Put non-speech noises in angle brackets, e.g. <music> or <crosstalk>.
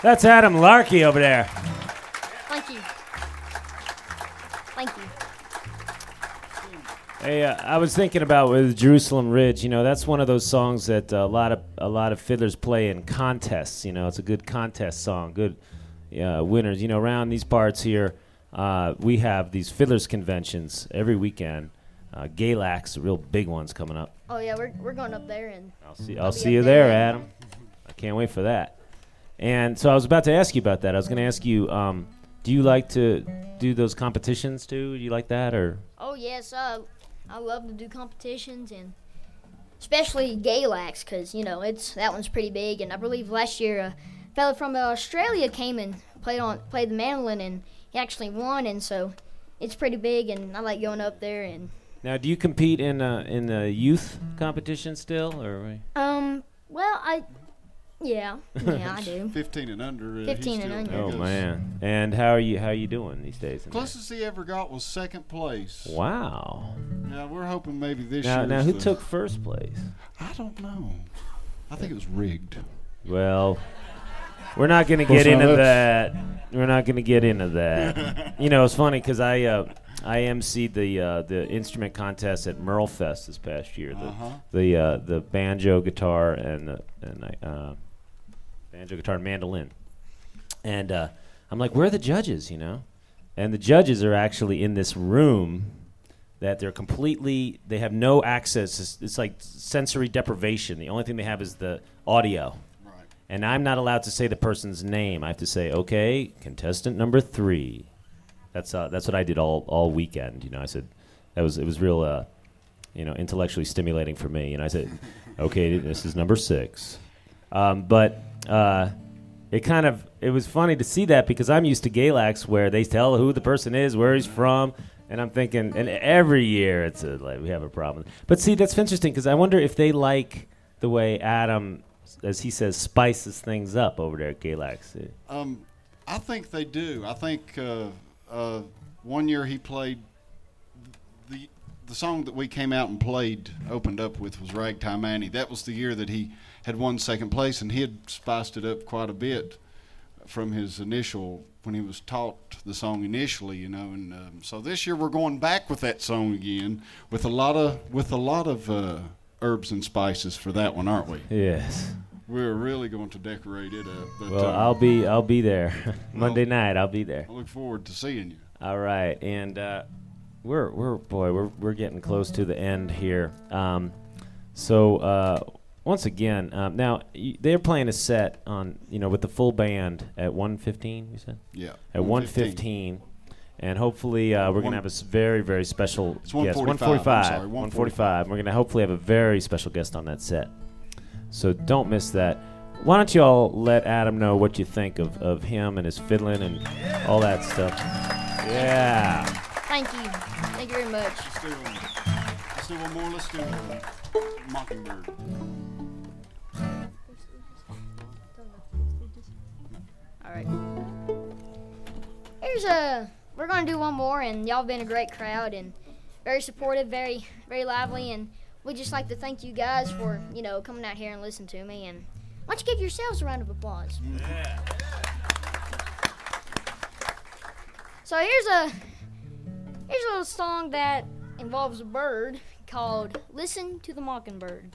That's Adam Larkey over there. Thank you. Thank you. Hey, uh, I was thinking about with Jerusalem Ridge. You know, that's one of those songs that uh, a lot of a lot of fiddlers play in contests. You know, it's a good contest song, good uh, winners. You know, around these parts here, uh, we have these fiddlers conventions every weekend. Uh, Galax, real big ones coming up. Oh yeah, we're we're going up there and I'll see. I'll see you there, Adam. I can't wait for that. And so I was about to ask you about that. I was going to ask you, um, do you like to do those competitions too? Do you like that, or oh yes, uh, I love to do competitions and especially Galax because you know it's that one's pretty big and I believe last year a fella from Australia came and played on played the mandolin and he actually won and so it's pretty big and I like going up there and now do you compete in uh, in the youth competition still, or? um well I yeah yeah I do <laughs> 15 and under. Uh, 15 and under. Oh man! And how are you? How are you doing these days? in Closest he ever got was second place. there? Wow! Yeah, we're hoping maybe this Now, year. now who took first place? I don't know. I think it was rigged. Well, we're not going to Course get into not. that. We're not going to get into that. <laughs> you know, it's funny because I uh, I emceed the uh, the instrument contest at Merle Fest this past year. The Uh-huh. the uh, the banjo, guitar, and the and I, uh, banjo, guitar, and mandolin. And uh, I'm like, where are the judges? You know, and the judges are actually in this room that they're completely they have no access. It's, it's like sensory deprivation. The only thing they have is the audio. Right. And I'm not allowed to say the person's name. I have to say, okay, contestant number three. That's uh, that's what I did all all weekend. You know, I said that was it was real, uh, you know, intellectually stimulating for me. And I said, okay, this is number six. Um, but uh, it kind of it was funny to see that because I'm used to Galax where they tell who the person is, where he's from, and I'm thinking, and every year it's a, like we have a problem. But see, that's interesting because I wonder if they like the way Adam, as he says, spices things up over there at Galax. Um, I think they do. I think uh, uh, one year he played the song that we came out and played, opened up with was Ragtime Annie. That was the year that he had won second place, and he had spiced it up quite a bit from his initial when he was taught the song initially, you know. And um, so this year we're going back with that song again with a lot of with a lot of uh, herbs and spices for that one, aren't we? Yes. We're really going to decorate it up. But, Well, uh, I'll be I'll be there <laughs> Monday night. I'll be there. I look forward to seeing you. All right, and uh, we're we're boy we're we're getting close to the end here. Um, so uh, once again, um, now y- they're playing a set on you know with the full band at 1:15. You said Yeah. at 1:15, and hopefully uh, we're One- gonna have a s- very very special It's guest. 1:45, I'm sorry, 1:45. We're gonna hopefully have a very special guest on that set. So don't miss that. Why don't you all let Adam know what you think of, of him and his fiddling and all that stuff? Yeah. thank you much Let's do one. Let's do one more. Let's do uh, Mockingbird. All right. Here's a. We're gonna do one more, and y'all been a great crowd and very supportive, very very lively, and we just like to thank you guys for you know coming out here and listening to me. And why don't you give yourselves a round of applause? Yeah. So here's a here's a little song that involves a bird called "Listen to the Mockingbird."